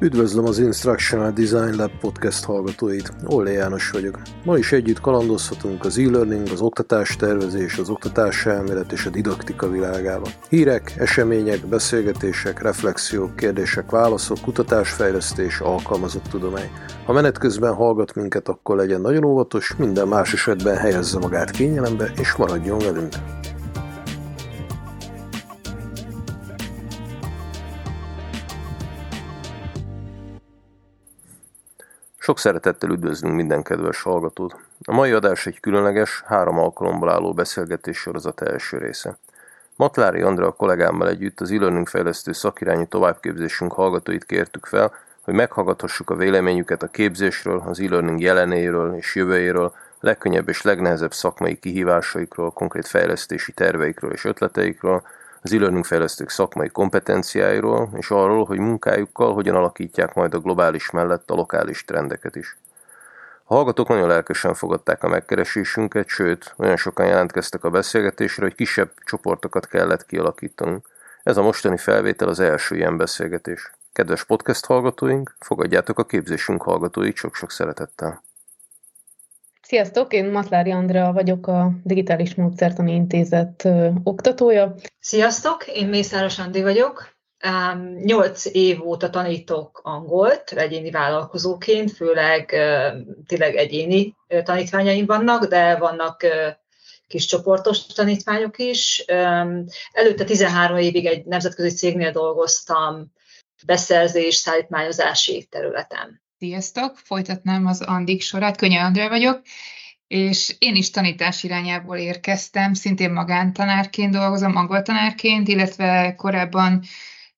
Üdvözlöm az Instructional Design Lab podcast hallgatóit, Olle János vagyok. Ma is együtt kalandozhatunk az e-learning, az oktatás tervezés, az oktatás elmélet és a didaktika világába. Hírek, események, beszélgetések, reflexiók, kérdések, válaszok, kutatásfejlesztés, alkalmazott tudomány. Ha menet közben hallgat minket, akkor legyen nagyon óvatos, minden más esetben helyezze magát kényelembe és maradjon velünk. Sok szeretettel üdvözlünk minden kedves hallgatót. A mai adás egy különleges, három alkalomból álló beszélgetés sorozat első része. Matlári Andra a kollégámmal együtt az e-learning fejlesztő szakirányú továbbképzésünk hallgatóit kértük fel, hogy meghallgathassuk a véleményüket a képzésről, az e-learning jelenéről és jövőjéről, legkönnyebb és legnehezebb szakmai kihívásaikról, konkrét fejlesztési terveikről és ötleteikről, az e-learning fejlesztők szakmai kompetenciáiról, és arról, hogy munkájukkal hogyan alakítják majd a globális mellett a lokális trendeket is. A hallgatók nagyon lelkesen fogadták a megkeresésünket, sőt, olyan sokan jelentkeztek a beszélgetésre, hogy kisebb csoportokat kellett kialakítanunk. Ez a mostani felvétel az első ilyen beszélgetés. Kedves podcast hallgatóink, fogadjátok a képzésünk hallgatóit sok-sok szeretettel. Sziasztok, én Matlári Andrea vagyok, a Digitális Módszertani Intézet oktatója. Sziasztok, én Mészáros Andi vagyok. Nyolc év óta tanítok angolt egyéni vállalkozóként, főleg tényleg egyéni tanítványaim vannak, de vannak kis csoportos tanítványok is. Előtte 13 évig egy nemzetközi cégnél dolgoztam beszerzés, szállítmányozási területen. Sziasztok! Folytatnám az Andik sorát. Könnye André vagyok, és én is tanítás irányából érkeztem, szintén magántanárként dolgozom, angol tanárként, illetve korábban,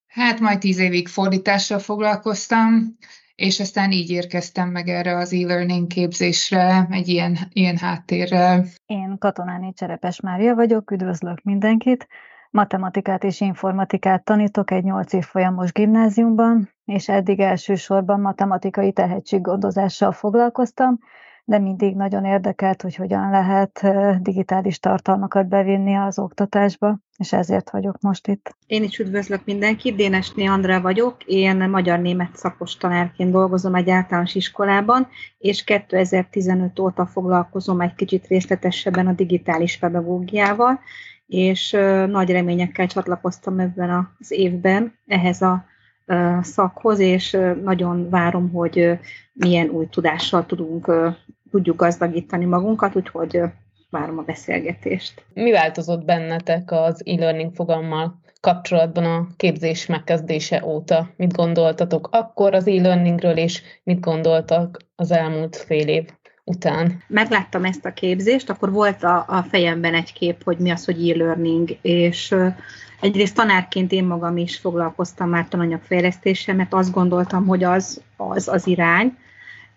hát majd tíz évig fordítással foglalkoztam, és aztán így érkeztem meg erre az e-learning képzésre, egy ilyen, ilyen háttérrel. Én Katonáni Cserepes Mária vagyok, üdvözlök mindenkit. Matematikát és informatikát tanítok egy 8 év folyamos gimnáziumban, és eddig elsősorban matematikai tehetséggondozással foglalkoztam, de mindig nagyon érdekelt, hogy hogyan lehet digitális tartalmakat bevinni az oktatásba, és ezért vagyok most itt. Én is üdvözlök mindenkit, Dénesné Andrá vagyok, én magyar-német szakos tanárként dolgozom egy általános iskolában, és 2015 óta foglalkozom egy kicsit részletesebben a digitális pedagógiával, és nagy reményekkel csatlakoztam ebben az évben ehhez a szakhoz, és nagyon várom, hogy milyen új tudással tudunk, tudjuk gazdagítani magunkat, úgyhogy várom a beszélgetést. Mi változott bennetek az e-learning fogalmmal kapcsolatban a képzés megkezdése óta? Mit gondoltatok akkor az e-learningről, és mit gondoltak az elmúlt fél év után? Megláttam ezt a képzést, akkor volt a, a fejemben egy kép, hogy mi az, hogy e-learning, és egyrészt tanárként én magam is foglalkoztam már tananyagfejlesztéssel, mert azt gondoltam, hogy az az, az irány,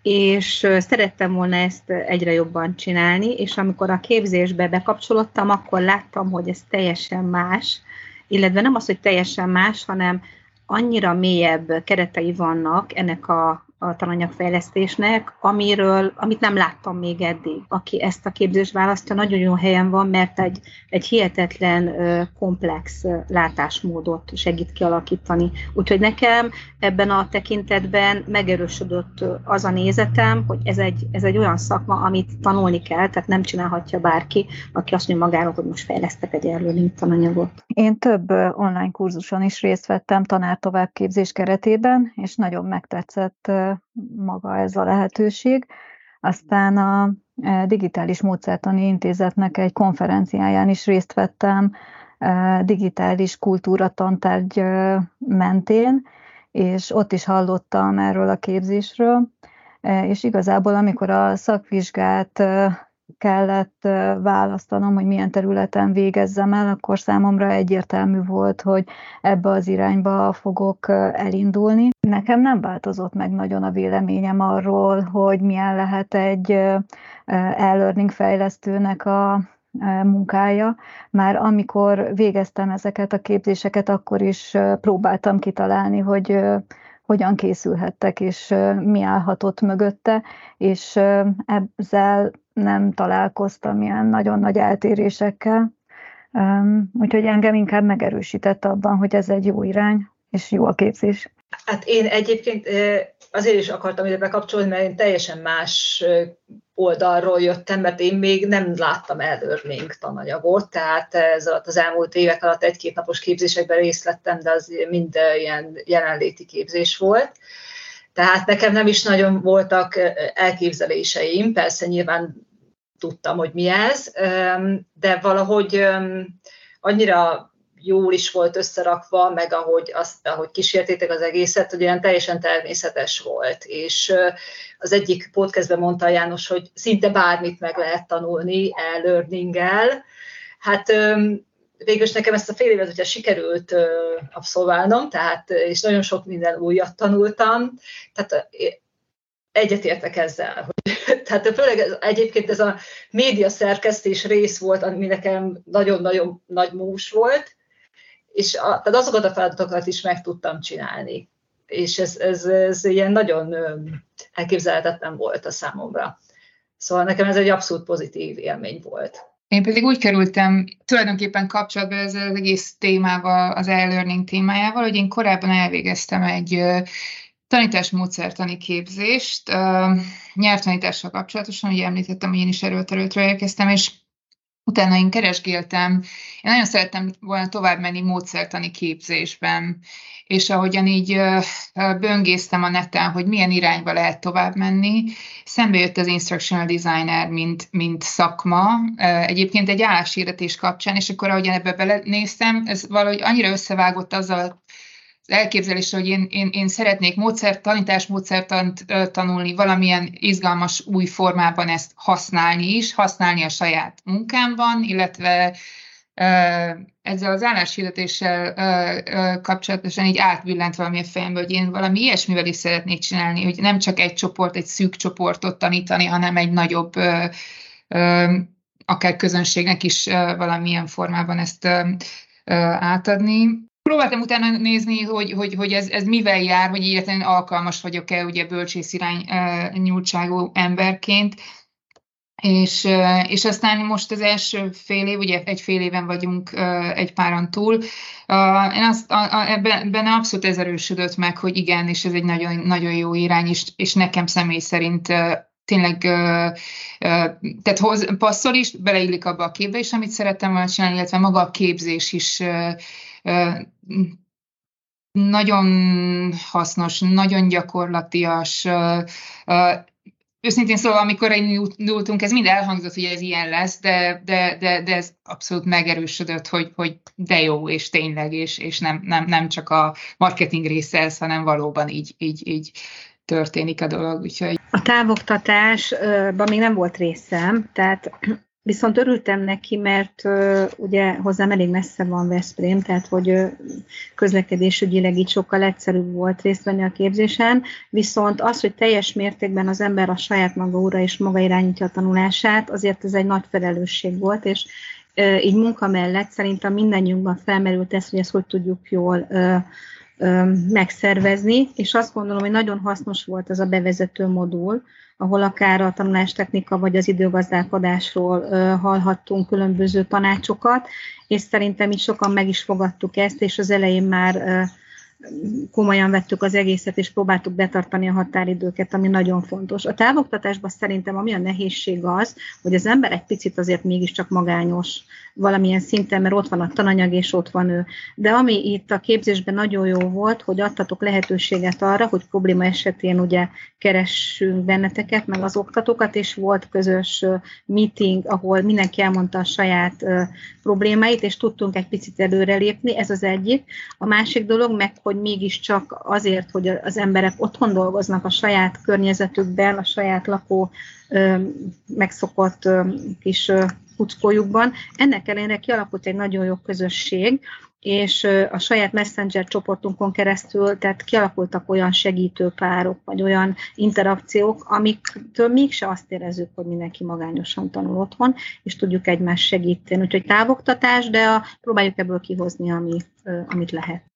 és szerettem volna ezt egyre jobban csinálni, és amikor a képzésbe bekapcsolódtam, akkor láttam, hogy ez teljesen más, illetve nem az, hogy teljesen más, hanem annyira mélyebb keretei vannak ennek a, a tananyagfejlesztésnek, amiről, amit nem láttam még eddig. Aki ezt a képzést választja, nagyon jó helyen van, mert egy, egy hihetetlen komplex látásmódot segít kialakítani. Úgyhogy nekem ebben a tekintetben megerősödött az a nézetem, hogy ez egy, ez egy olyan szakma, amit tanulni kell, tehát nem csinálhatja bárki, aki azt mondja magáról, hogy most fejlesztek egy erről tananyagot. Én több online kurzuson is részt vettem tanár továbbképzés keretében, és nagyon megtetszett maga ez a lehetőség. Aztán a e, Digitális Módszertani Intézetnek egy konferenciáján is részt vettem, e, digitális kultúra tantárgy e, mentén, és ott is hallottam erről a képzésről, és igazából amikor a szakvizsgát kellett választanom, hogy milyen területen végezzem el, akkor számomra egyértelmű volt, hogy ebbe az irányba fogok elindulni. Nekem nem változott meg nagyon a véleményem arról, hogy milyen lehet egy e-learning fejlesztőnek a munkája. Már amikor végeztem ezeket a képzéseket, akkor is próbáltam kitalálni, hogy hogyan készülhettek, és mi állhatott mögötte, és ezzel nem találkoztam ilyen nagyon nagy eltérésekkel. Úgyhogy engem inkább megerősített abban, hogy ez egy jó irány, és jó a képzés. Hát én egyébként azért is akartam ide bekapcsolni, mert én teljesen más oldalról jöttem, mert én még nem láttam e-learning tananyagot, tehát ez alatt az elmúlt évek alatt egy-két napos képzésekben részt vettem, de az mind ilyen jelenléti képzés volt. Tehát nekem nem is nagyon voltak elképzeléseim, persze nyilván tudtam, hogy mi ez, de valahogy annyira jól is volt összerakva, meg ahogy, azt, ahogy kísértétek az egészet, hogy olyan teljesen természetes volt. És az egyik podcastben mondta János, hogy szinte bármit meg lehet tanulni e-learninggel. Hát végülis nekem ezt a fél évet, hogyha sikerült abszolválnom, tehát, és nagyon sok minden újat tanultam, tehát egyetértek ezzel. Hogy, tehát főleg ez, egyébként ez a média szerkesztés rész volt, ami nekem nagyon-nagyon nagy mús volt, és a, tehát azokat a feladatokat is meg tudtam csinálni. És ez, ez, ez ilyen nagyon elképzelhetetlen volt a számomra. Szóval nekem ez egy abszolút pozitív élmény volt. Én pedig úgy kerültem tulajdonképpen kapcsolatba ezzel az egész témával, az e-learning témájával, hogy én korábban elvégeztem egy tanításmódszertani képzést, nyelvtanítással kapcsolatosan, ugye említettem, hogy én is erről érkeztem, és utána én keresgéltem, én nagyon szerettem volna tovább menni módszertani képzésben, és ahogyan így böngésztem a neten, hogy milyen irányba lehet tovább menni, szembe jött az instructional designer, mint, mint szakma, egyébként egy álláshirdetés kapcsán, és akkor ahogyan ebbe belenéztem, ez valahogy annyira összevágott azzal elképzelésre, hogy én, én, én szeretnék módszert, tanításmódszertant tanulni, valamilyen izgalmas új formában ezt használni is, használni a saját munkámban, illetve ezzel az álláshirdetéssel kapcsolatosan így átbillent valami a fejembe, hogy én valami ilyesmivel is szeretnék csinálni, hogy nem csak egy csoport, egy szűk csoportot tanítani, hanem egy nagyobb akár közönségnek is valamilyen formában ezt átadni próbáltam utána nézni, hogy, hogy, hogy ez, ez mivel jár, hogy egyetlen alkalmas vagyok-e ugye bölcsész irány nyúltságú emberként, és, és aztán most az első fél év, ugye egy fél éven vagyunk egy páran túl, én azt, ebben, ebben abszolút ez erősödött meg, hogy igen, és ez egy nagyon, nagyon jó irány, és, és nekem személy szerint tényleg tehát hoz, passzol is, beleillik abba a képbe is, amit szerettem volna csinálni, illetve maga a képzés is nagyon hasznos, nagyon gyakorlatias, őszintén szóval, amikor indultunk, ez mind elhangzott, hogy ez ilyen lesz, de, de, de, de ez abszolút megerősödött, hogy, hogy de jó, és tényleg, és, és nem, nem, nem csak a marketing része ez, hanem valóban így, így, így történik a dolog. Úgyhogy... A távoktatásban még nem volt részem, tehát Viszont örültem neki, mert uh, ugye hozzám elég messze van Veszprém, tehát hogy uh, közlekedésügyileg így sokkal egyszerűbb volt részt venni a képzésen, viszont az, hogy teljes mértékben az ember a saját maga ura és maga irányítja a tanulását, azért ez egy nagy felelősség volt, és uh, így munka mellett szerintem mindannyiunkban felmerült ez, hogy ezt hogy tudjuk jól megszervezni, és azt gondolom, hogy nagyon hasznos volt ez a bevezető modul, ahol akár a tanulástechnika vagy az időgazdálkodásról hallhattunk különböző tanácsokat, és szerintem is sokan meg is fogadtuk ezt, és az elején már komolyan vettük az egészet, és próbáltuk betartani a határidőket, ami nagyon fontos. A távoktatásban szerintem ami a nehézség az, hogy az ember egy picit azért mégiscsak magányos valamilyen szinten, mert ott van a tananyag, és ott van ő. De ami itt a képzésben nagyon jó volt, hogy adtatok lehetőséget arra, hogy probléma esetén ugye keressünk benneteket, meg az oktatókat, és volt közös meeting, ahol mindenki elmondta a saját problémáit, és tudtunk egy picit előrelépni, ez az egyik. A másik dolog meg, hogy mégiscsak azért, hogy az emberek otthon dolgoznak a saját környezetükben, a saját lakó megszokott kis kuckójukban. Ennek ellenére kialakult egy nagyon jó közösség, és a saját messenger csoportunkon keresztül, tehát kialakultak olyan segítőpárok, vagy olyan interakciók, amiktől mégse azt érezzük, hogy mindenki magányosan tanul otthon, és tudjuk egymást segíteni. Úgyhogy távoktatás, de a, próbáljuk ebből kihozni, ami, amit lehet.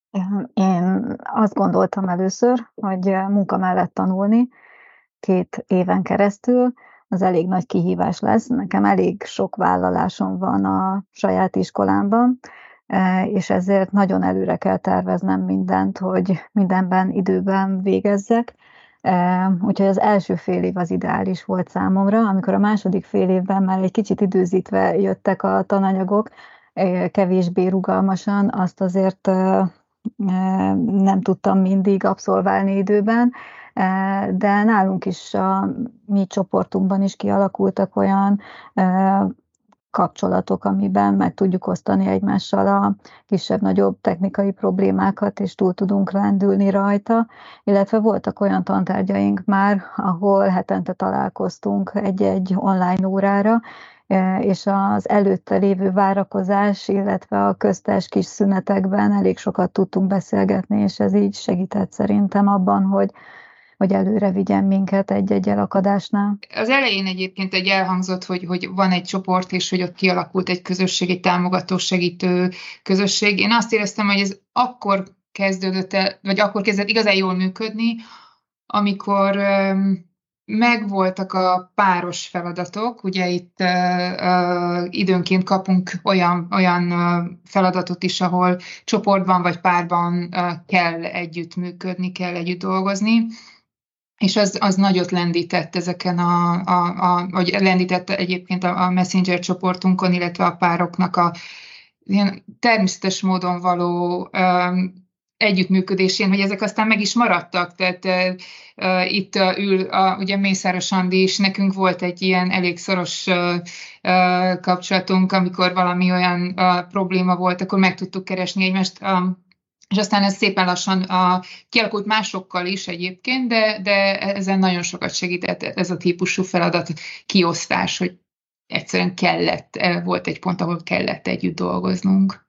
Én azt gondoltam először, hogy munka mellett tanulni két éven keresztül, az elég nagy kihívás lesz. Nekem elég sok vállalásom van a saját iskolámban, és ezért nagyon előre kell terveznem mindent, hogy mindenben időben végezzek. Úgyhogy az első fél év az ideális volt számomra, amikor a második fél évben már egy kicsit időzítve jöttek a tananyagok, kevésbé rugalmasan, azt azért nem tudtam mindig abszolválni időben, de nálunk is a mi csoportunkban is kialakultak olyan kapcsolatok, amiben meg tudjuk osztani egymással a kisebb-nagyobb technikai problémákat, és túl tudunk rendülni rajta, illetve voltak olyan tantárgyaink már, ahol hetente találkoztunk egy-egy online órára, és az előtte lévő várakozás, illetve a köztes kis szünetekben elég sokat tudtunk beszélgetni, és ez így segített szerintem abban, hogy hogy előre vigyen minket egy-egy elakadásnál. Az elején egyébként egy elhangzott, hogy, hogy van egy csoport, és hogy ott kialakult egy közösség, egy támogató, segítő közösség. Én azt éreztem, hogy ez akkor kezdődött el, vagy akkor kezdett igazán jól működni, amikor megvoltak a páros feladatok, ugye itt uh, uh, időnként kapunk olyan, olyan uh, feladatot is, ahol csoportban vagy párban uh, kell együttműködni, kell együtt dolgozni, és az, az nagyot lendített ezeken a, a, a vagy lendítette egyébként a, a Messenger csoportunkon, illetve a pároknak a ilyen természetes módon való um, együttműködésén, hogy ezek aztán meg is maradtak, tehát uh, itt uh, ül a, ugye Mészáros Andi is, nekünk volt egy ilyen elég szoros uh, uh, kapcsolatunk, amikor valami olyan uh, probléma volt, akkor meg tudtuk keresni egymást. Um, és aztán ez szépen lassan a, kialakult másokkal is egyébként, de, de ezen nagyon sokat segített ez a típusú feladat kiosztás, hogy egyszerűen kellett, volt egy pont, ahol kellett együtt dolgoznunk.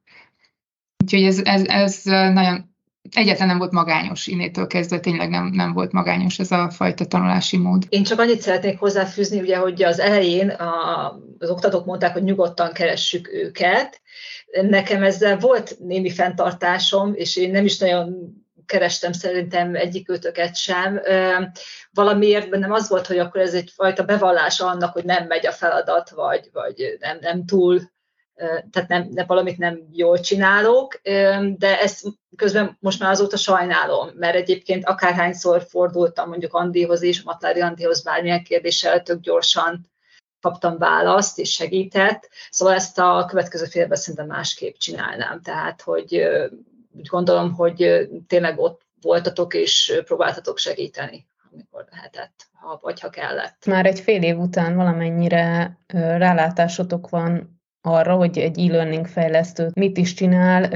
Úgyhogy ez, ez, ez nagyon egyáltalán nem volt magányos innétől kezdve, tényleg nem, nem volt magányos ez a fajta tanulási mód. Én csak annyit szeretnék hozzáfűzni, ugye, hogy az elején a, az oktatók mondták, hogy nyugodtan keressük őket. Nekem ezzel volt némi fenntartásom, és én nem is nagyon kerestem szerintem egyik őtöket sem. Valamiért bennem az volt, hogy akkor ez egyfajta bevallás annak, hogy nem megy a feladat, vagy, vagy nem, nem túl tehát nem, nem, valamit nem jól csinálok, de ezt közben most már azóta sajnálom, mert egyébként akárhányszor fordultam mondjuk Andihoz is, Matlári Andihoz bármilyen kérdéssel tök gyorsan kaptam választ és segített, szóval ezt a következő félben szerintem másképp csinálnám, tehát hogy úgy gondolom, hogy tényleg ott voltatok és próbáltatok segíteni amikor lehetett, ha, vagy ha kellett. Már egy fél év után valamennyire rálátásotok van arra, hogy egy e-learning fejlesztő mit is csinál,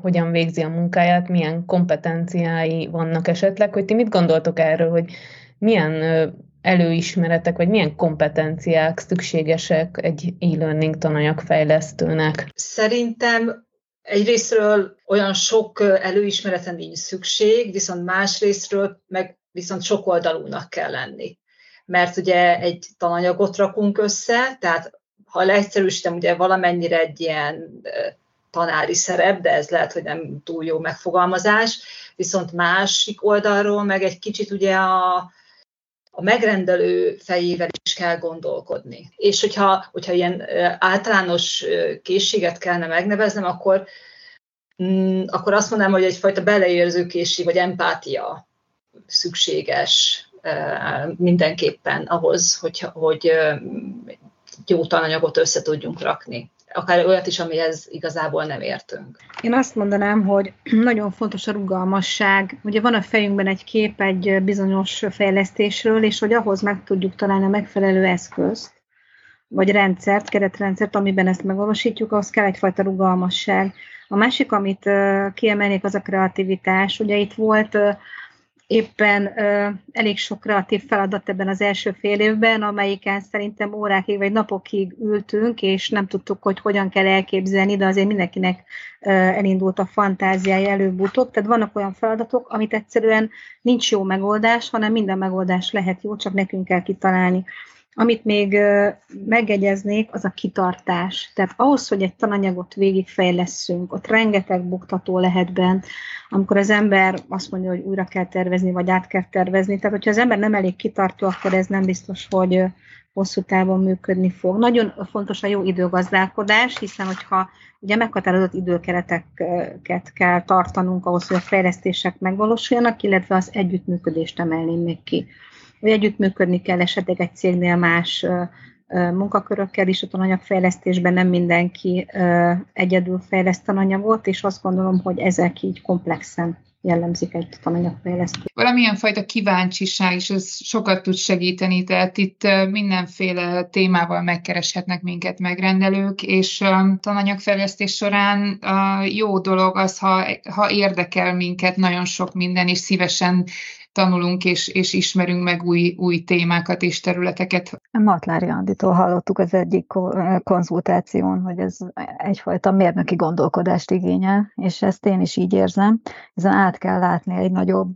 hogyan végzi a munkáját, milyen kompetenciái vannak esetleg, hogy ti mit gondoltok erről, hogy milyen előismeretek, vagy milyen kompetenciák szükségesek egy e-learning tananyag fejlesztőnek? Szerintem egyrésztről olyan sok előismereten nincs szükség, viszont másrésztről meg viszont sok oldalúnak kell lenni. Mert ugye egy tananyagot rakunk össze, tehát ha leegyszerűsítem, ugye valamennyire egy ilyen tanári szerep, de ez lehet, hogy nem túl jó megfogalmazás, viszont másik oldalról meg egy kicsit ugye a, a megrendelő fejével is kell gondolkodni. És hogyha, hogyha ilyen általános készséget kellene megneveznem, akkor, mm, akkor azt mondanám, hogy egyfajta beleérző készség, vagy empátia szükséges mindenképpen ahhoz, hogy, hogy jó tananyagot össze tudjunk rakni. Akár olyat is, amihez igazából nem értünk. Én azt mondanám, hogy nagyon fontos a rugalmasság. Ugye van a fejünkben egy kép egy bizonyos fejlesztésről, és hogy ahhoz meg tudjuk találni a megfelelő eszközt, vagy rendszert, keretrendszert, amiben ezt megvalósítjuk, ahhoz kell egyfajta rugalmasság. A másik, amit kiemelnék, az a kreativitás. Ugye itt volt éppen ö, elég sok kreatív feladat ebben az első fél évben, amelyiken szerintem órákig vagy napokig ültünk, és nem tudtuk, hogy hogyan kell elképzelni, de azért mindenkinek ö, elindult a fantáziája előbb-utóbb. Tehát vannak olyan feladatok, amit egyszerűen nincs jó megoldás, hanem minden megoldás lehet jó, csak nekünk kell kitalálni. Amit még megegyeznék, az a kitartás. Tehát ahhoz, hogy egy tananyagot végigfejlesszünk, ott rengeteg buktató lehet benne, amikor az ember azt mondja, hogy újra kell tervezni, vagy át kell tervezni. Tehát, hogyha az ember nem elég kitartó, akkor ez nem biztos, hogy, hosszú távon működni fog. Nagyon fontos a jó időgazdálkodás, hiszen hogyha ugye meghatározott időkereteket kell tartanunk ahhoz, hogy a fejlesztések megvalósuljanak, illetve az együttműködést emelném még ki. Hogy együttműködni kell esetleg egy cégnél más munkakörökkel is a tananyagfejlesztésben nem mindenki egyedül fejleszt tananyagot, és azt gondolom, hogy ezek így komplexen jellemzik egy tananyagfejlesztő. Valamilyen fajta kíváncsiság, és ez sokat tud segíteni, tehát itt mindenféle témával megkereshetnek minket megrendelők, és tananyagfejlesztés során jó dolog az, ha, ha érdekel minket nagyon sok minden, és szívesen tanulunk és, és ismerünk meg új, új témákat és területeket. Matlári Anditól hallottuk az egyik konzultáción, hogy ez egyfajta mérnöki gondolkodást igényel, és ezt én is így érzem. Ezen át kell látni egy nagyobb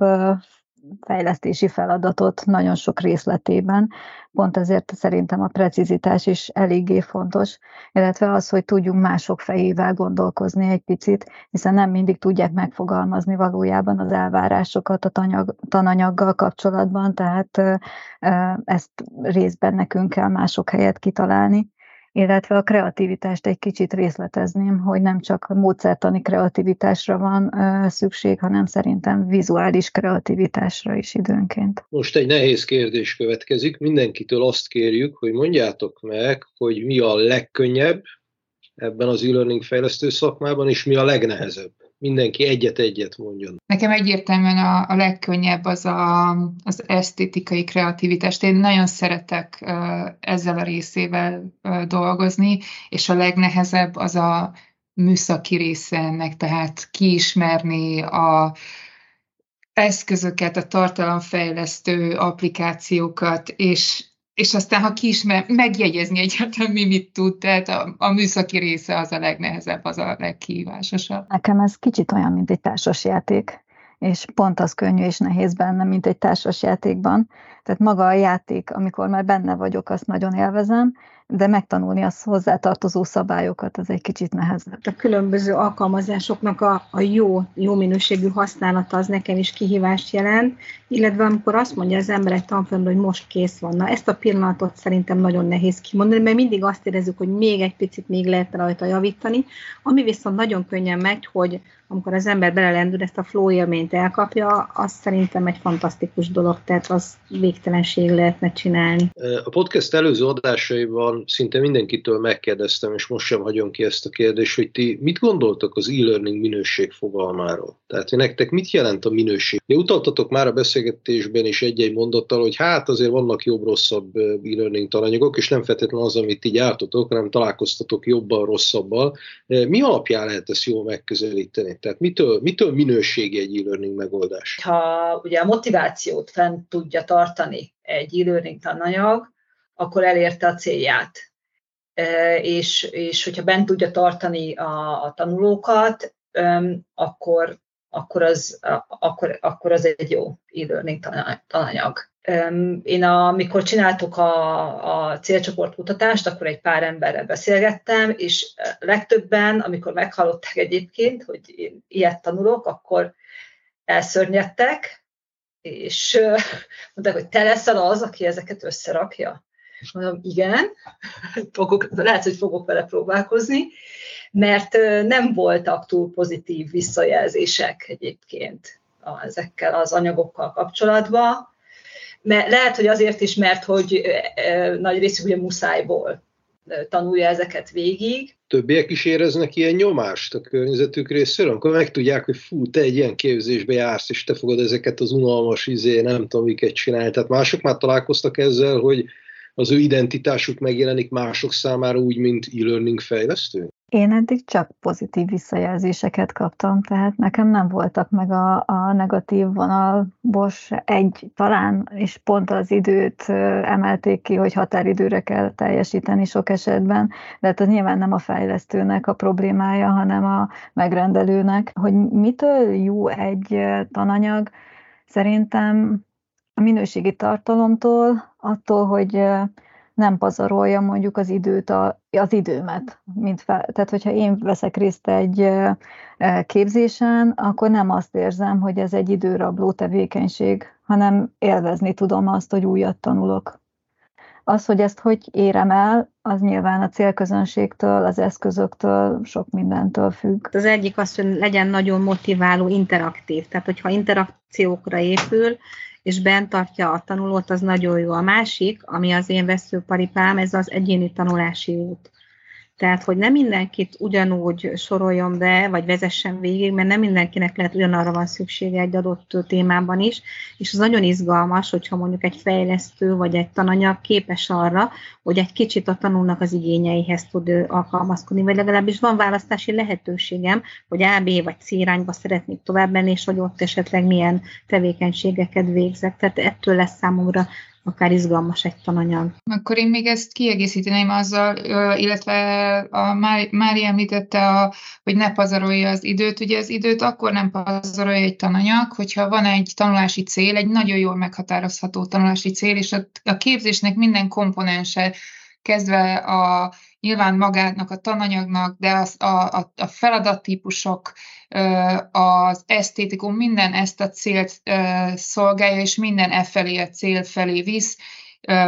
fejlesztési feladatot nagyon sok részletében. Pont ezért szerintem a precizitás is eléggé fontos, illetve az, hogy tudjunk mások fejével gondolkozni egy picit, hiszen nem mindig tudják megfogalmazni valójában az elvárásokat a tanyag, tananyaggal kapcsolatban, tehát ezt részben nekünk kell mások helyet kitalálni illetve a kreativitást egy kicsit részletezném, hogy nem csak módszertani kreativitásra van szükség, hanem szerintem vizuális kreativitásra is időnként. Most egy nehéz kérdés következik. Mindenkitől azt kérjük, hogy mondjátok meg, hogy mi a legkönnyebb ebben az e-learning fejlesztő szakmában, és mi a legnehezebb mindenki egyet-egyet mondjon. Nekem egyértelműen a, a legkönnyebb az a, az esztétikai kreativitást. Én nagyon szeretek uh, ezzel a részével uh, dolgozni, és a legnehezebb az a műszaki része ennek, tehát kiismerni a eszközöket, a tartalomfejlesztő applikációkat, és és aztán, ha ki is megjegyezni egyáltalán mi mit tud, tehát a, a műszaki része az a legnehezebb, az a legkihívásosabb. Nekem ez kicsit olyan, mint egy társasjáték, és pont az könnyű és nehéz benne, mint egy társasjátékban. Tehát maga a játék, amikor már benne vagyok, azt nagyon élvezem, de megtanulni az hozzátartozó szabályokat, az egy kicsit nehezebb. A különböző alkalmazásoknak a, a jó, jó minőségű használata az nekem is kihívást jelent, illetve amikor azt mondja az ember egy tanfolyamon, hogy most kész van. Na, ezt a pillanatot szerintem nagyon nehéz kimondani, mert mindig azt érezzük, hogy még egy picit még lehet rajta javítani, ami viszont nagyon könnyen megy, hogy amikor az ember belelendül, ezt a flow élményt elkapja, az szerintem egy fantasztikus dolog, tehát az végtelenség lehetne csinálni. A podcast előző adásaiban szinte mindenkitől megkérdeztem, és most sem hagyom ki ezt a kérdést, hogy ti mit gondoltak az e-learning minőség fogalmáról? Tehát, hogy nektek mit jelent a minőség? Ja, utaltatok már a beszélgetésben is egy-egy mondattal, hogy hát azért vannak jobb-rosszabb e-learning tananyagok, és nem feltétlenül az, amit ti gyártotok, hanem találkoztatok jobban, rosszabbal. Mi alapján lehet ezt jól megközelíteni? Tehát mitől, mitől minőségi egy e-learning megoldás? Ha ugye a motivációt fent tudja tartani egy e-learning tananyag, akkor elérte a célját. És, és hogyha bent tudja tartani a, a tanulókat, akkor, akkor, az, akkor, akkor az egy jó e-learning tananyag. Én amikor csináltuk a, a célcsoportkutatást, akkor egy pár emberrel beszélgettem, és legtöbben, amikor meghallották egyébként, hogy én ilyet tanulok, akkor elszörnyedtek, és mondták, hogy te leszel az, aki ezeket összerakja. És mondom, igen, fogok, lehet, hogy fogok vele próbálkozni, mert nem voltak túl pozitív visszajelzések egyébként ezekkel az anyagokkal kapcsolatban, mert lehet, hogy azért is, mert hogy nagy részük ugye muszájból tanulja ezeket végig. Többiek is éreznek ilyen nyomást a környezetük részéről, amikor megtudják, hogy fú, te egy ilyen képzésbe jársz, és te fogod ezeket az unalmas izé, nem tudom, miket csinálni. Tehát mások már találkoztak ezzel, hogy az ő identitásuk megjelenik mások számára úgy, mint e-learning fejlesztő? Én eddig csak pozitív visszajelzéseket kaptam, tehát nekem nem voltak meg a, a negatív vonalból egy talán, és pont az időt emelték ki, hogy határidőre kell teljesíteni sok esetben, de hát az nyilván nem a fejlesztőnek a problémája, hanem a megrendelőnek, hogy mitől jó egy tananyag, szerintem a minőségi tartalomtól, attól, hogy nem pazarolja mondjuk az időt, a, az időmet. Mint fel, tehát, hogyha én veszek részt egy képzésen, akkor nem azt érzem, hogy ez egy időrabló tevékenység, hanem élvezni tudom azt, hogy újat tanulok. Az, hogy ezt hogy érem el, az nyilván a célközönségtől, az eszközöktől, sok mindentől függ. Az egyik az, hogy legyen nagyon motiváló, interaktív. Tehát, hogyha interakciókra épül, és bent tartja a tanulót, az nagyon jó. A másik, ami az én veszőparipám, ez az egyéni tanulási út. Tehát, hogy nem mindenkit ugyanúgy soroljon be, vagy vezessen végig, mert nem mindenkinek lehet ugyanarra van szüksége egy adott témában is, és az nagyon izgalmas, hogyha mondjuk egy fejlesztő vagy egy tananyag képes arra, hogy egy kicsit a tanulnak az igényeihez tud alkalmazkodni, vagy legalábbis van választási lehetőségem, hogy A, vagy C irányba szeretnék tovább menni, és hogy ott esetleg milyen tevékenységeket végzek. Tehát ettől lesz számomra akár izgalmas egy tananyag. Akkor én még ezt kiegészíteném azzal, illetve a Mári említette, a, hogy ne pazarolja az időt. Ugye az időt akkor nem pazarolja egy tananyag, hogyha van egy tanulási cél, egy nagyon jól meghatározható tanulási cél, és a, a képzésnek minden komponense kezdve a nyilván magának a tananyagnak, de az, a, a, a feladattípusok, az esztétikum, minden ezt a célt szolgálja, és minden e felé a cél felé visz,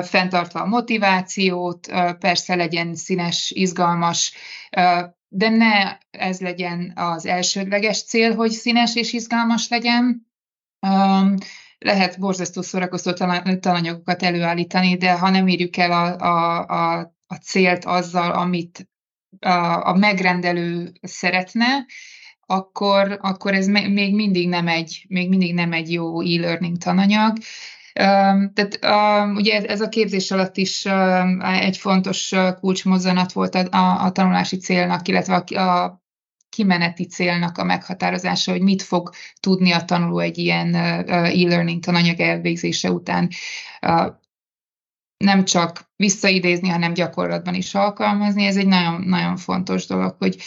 fenntartva a motivációt, persze legyen színes, izgalmas, de ne ez legyen az elsődleges cél, hogy színes és izgalmas legyen. Lehet borzasztó szórakoztató tananyagokat előállítani, de ha nem írjuk el a, a, a a célt azzal, amit a, a megrendelő szeretne, akkor, akkor ez még mindig nem egy, még mindig nem egy jó e-learning tananyag. Tehát ugye ez a képzés alatt is egy fontos kulcsmozzanat volt a, a, a tanulási célnak, illetve a, a kimeneti célnak a meghatározása, hogy mit fog tudni a tanuló egy ilyen e-learning tananyag elvégzése után nem csak visszaidézni, hanem gyakorlatban is alkalmazni. Ez egy nagyon, nagyon fontos dolog, hogy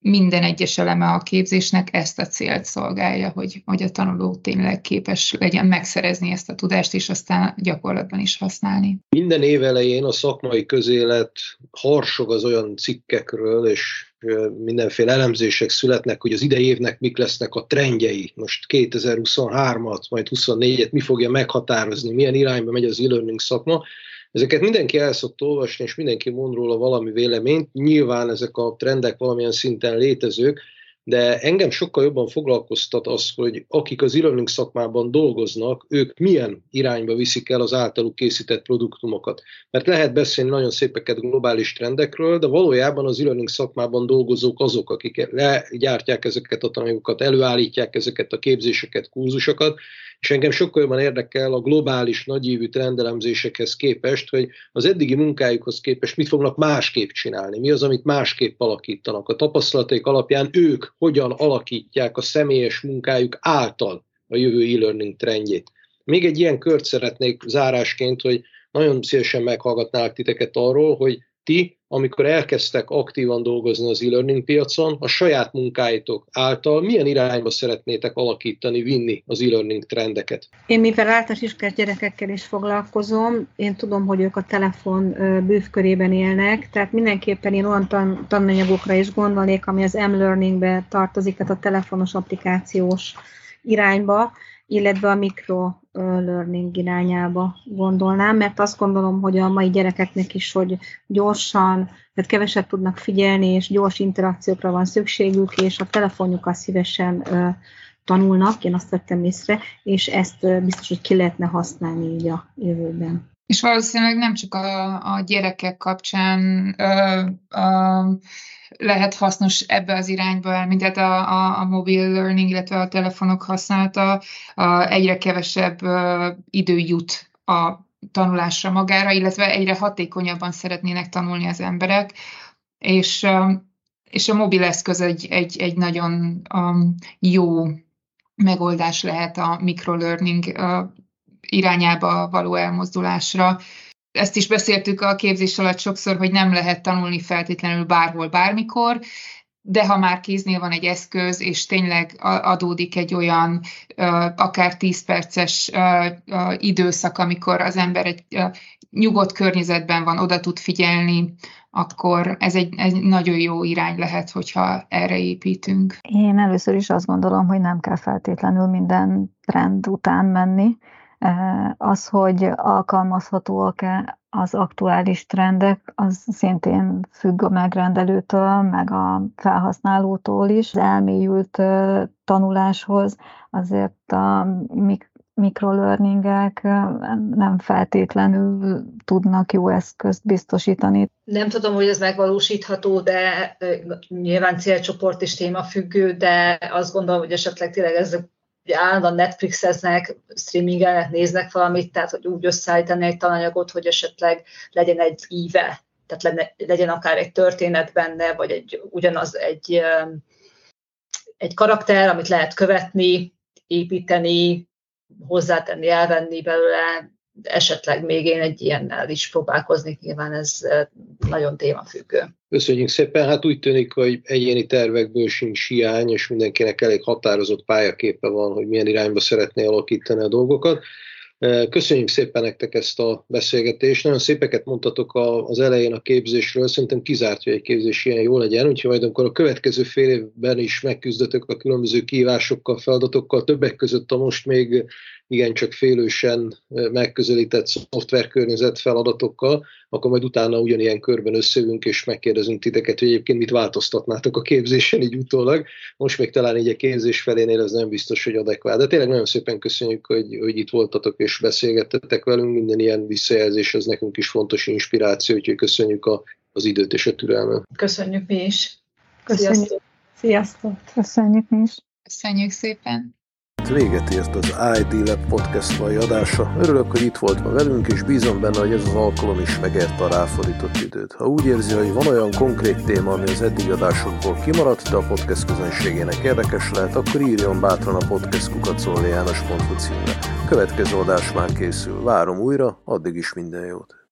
minden egyes eleme a képzésnek ezt a célt szolgálja, hogy, hogy a tanuló tényleg képes legyen megszerezni ezt a tudást, és aztán gyakorlatban is használni. Minden év elején a szakmai közélet harsog az olyan cikkekről, és mindenféle elemzések születnek, hogy az idei évnek mik lesznek a trendjei. Most 2023-at, majd 24-et mi fogja meghatározni, milyen irányba megy az e-learning szakma. Ezeket mindenki el szokta olvasni, és mindenki mond róla valami véleményt. Nyilván ezek a trendek valamilyen szinten létezők, de engem sokkal jobban foglalkoztat az, hogy akik az e-learning szakmában dolgoznak, ők milyen irányba viszik el az általuk készített produktumokat. Mert lehet beszélni nagyon szépeket globális trendekről, de valójában az e-learning szakmában dolgozók azok, akik legyártják ezeket a tananyagokat, előállítják ezeket a képzéseket, kurzusokat, és engem sokkal jobban érdekel a globális nagyívű trendelemzésekhez képest, hogy az eddigi munkájukhoz képest mit fognak másképp csinálni, mi az, amit másképp alakítanak. A tapasztalataik alapján ők hogyan alakítják a személyes munkájuk által a jövő e-learning trendjét. Még egy ilyen kört szeretnék zárásként, hogy nagyon szívesen meghallgatnálak titeket arról, hogy ti, amikor elkezdtek aktívan dolgozni az e-learning piacon, a saját munkáitok által milyen irányba szeretnétek alakítani, vinni az e-learning trendeket? Én mivel általános iskolás gyerekekkel is foglalkozom, én tudom, hogy ők a telefon bővkörében élnek, tehát mindenképpen én olyan tan- tananyagokra is gondolnék, ami az m-learningbe tartozik, tehát a telefonos applikációs irányba, illetve a mikro learning irányába gondolnám, mert azt gondolom, hogy a mai gyerekeknek is, hogy gyorsan, tehát keveset tudnak figyelni, és gyors interakciókra van szükségük, és a telefonjukkal szívesen tanulnak, én azt vettem észre, és ezt biztos, hogy ki lehetne használni így a jövőben. És valószínűleg nem csak a, a gyerekek kapcsán ö, ö, lehet hasznos ebbe az irányba elmenni, tehát a, a, a mobil learning, illetve a telefonok használata a, egyre kevesebb ö, idő jut a tanulásra magára, illetve egyre hatékonyabban szeretnének tanulni az emberek, és, és a mobil eszköz egy, egy, egy nagyon um, jó megoldás lehet a microlearning irányába való elmozdulásra. Ezt is beszéltük a képzés alatt sokszor, hogy nem lehet tanulni feltétlenül bárhol, bármikor, de ha már kéznél van egy eszköz, és tényleg adódik egy olyan akár 10 perces időszak, amikor az ember egy nyugodt környezetben van, oda tud figyelni, akkor ez egy, egy nagyon jó irány lehet, hogyha erre építünk. Én először is azt gondolom, hogy nem kell feltétlenül minden trend után menni, Az, hogy alkalmazhatóak-e az aktuális trendek, az szintén függ a megrendelőtől, meg a felhasználótól is. Az elmélyült tanuláshoz azért a mikrolearningek nem feltétlenül tudnak jó eszközt biztosítani. Nem tudom, hogy ez megvalósítható, de nyilván célcsoport is témafüggő, de azt gondolom, hogy esetleg tényleg ez állandóan Netflixeznek, streamingelnek, néznek valamit, tehát hogy úgy összeállítani egy tananyagot, hogy esetleg legyen egy íve, tehát legyen akár egy történet benne, vagy egy, ugyanaz egy, egy karakter, amit lehet követni, építeni, hozzátenni, elvenni belőle, esetleg még én egy ilyennel is próbálkoznék, nyilván ez nagyon témafüggő. Köszönjük szépen, hát úgy tűnik, hogy egyéni tervekből sincs hiány, és mindenkinek elég határozott pályaképe van, hogy milyen irányba szeretné alakítani a dolgokat. Köszönjük szépen nektek ezt a beszélgetést. Nagyon szépeket mondtatok az elején a képzésről. Szerintem kizárt, hogy egy képzés ilyen jó legyen, úgyhogy majd amikor a következő fél évben is megküzdötök a különböző kívásokkal, feladatokkal, többek között a most még igencsak félősen megközelített szoftverkörnyezet feladatokkal, akkor majd utána ugyanilyen körben összeülünk és megkérdezünk titeket, hogy egyébként mit változtatnátok a képzésen így utólag. Most még talán így a képzés felénél ez nem biztos, hogy adekvát. De tényleg nagyon szépen köszönjük, hogy, hogy itt voltatok és beszélgettetek velünk. Minden ilyen visszajelzés az nekünk is fontos inspiráció, úgyhogy köszönjük a, az időt és a türelmet. Köszönjük mi is. Köszönjük. Sziasztok. Sziasztok. Köszönjük mi is. Köszönjük szépen. Véget ért az ID Lab podcast mai adása. Örülök, hogy itt volt ma velünk, és bízom benne, hogy ez az alkalom is megérte a ráfordított időt. Ha úgy érzi, hogy van olyan konkrét téma, ami az eddig adásokból kimaradt, de a podcast közönségének érdekes lehet, akkor írjon bátran a podcastkukacolliános.hu címre. Következő adás már készül. Várom újra, addig is minden jót!